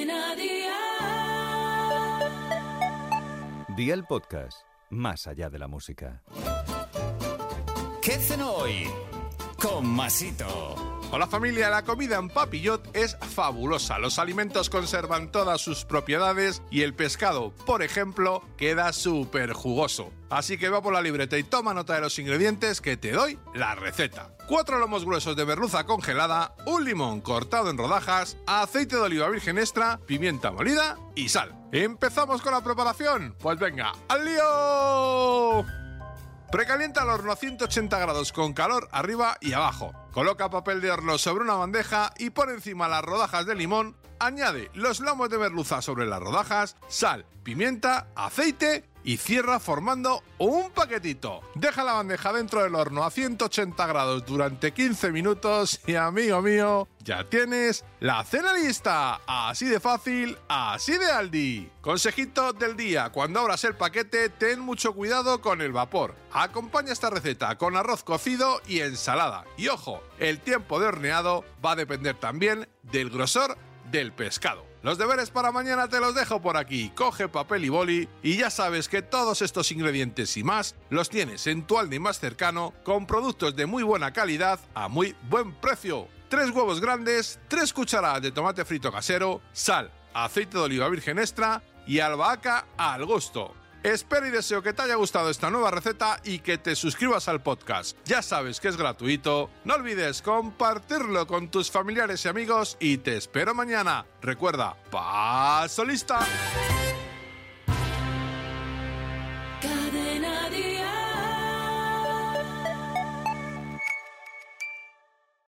Cadena Dial. Día el podcast, más allá de la música. ¿Qué cenó hoy? Con Masito. Hola familia, la comida en Papillot es fabulosa. Los alimentos conservan todas sus propiedades y el pescado, por ejemplo, queda súper jugoso. Así que va por la libreta y toma nota de los ingredientes que te doy la receta. Cuatro lomos gruesos de merluza congelada, un limón cortado en rodajas, aceite de oliva virgen extra, pimienta molida y sal. ¿Empezamos con la preparación? Pues venga, ¡al lío! Precalienta el horno a 180 grados con calor arriba y abajo. Coloca papel de horno sobre una bandeja y pon encima las rodajas de limón. Añade los lomos de merluza sobre las rodajas, sal, pimienta, aceite y cierra formando un paquetito. Deja la bandeja dentro del horno a 180 grados durante 15 minutos y amigo mío, ya tienes la cena lista. Así de fácil, así de Aldi. Consejito del día, cuando abras el paquete ten mucho cuidado con el vapor. Acompaña esta receta con arroz cocido y ensalada. Y ojo, el tiempo de horneado va a depender también del grosor del pescado. Los deberes para mañana te los dejo por aquí. Coge papel y boli y ya sabes que todos estos ingredientes y más los tienes en tu Aldi más cercano con productos de muy buena calidad a muy buen precio. Tres huevos grandes, tres cucharadas de tomate frito casero, sal, aceite de oliva virgen extra y albahaca al gusto. Espero y deseo que te haya gustado esta nueva receta y que te suscribas al podcast. Ya sabes que es gratuito. No olvides compartirlo con tus familiares y amigos y te espero mañana. Recuerda, paso lista.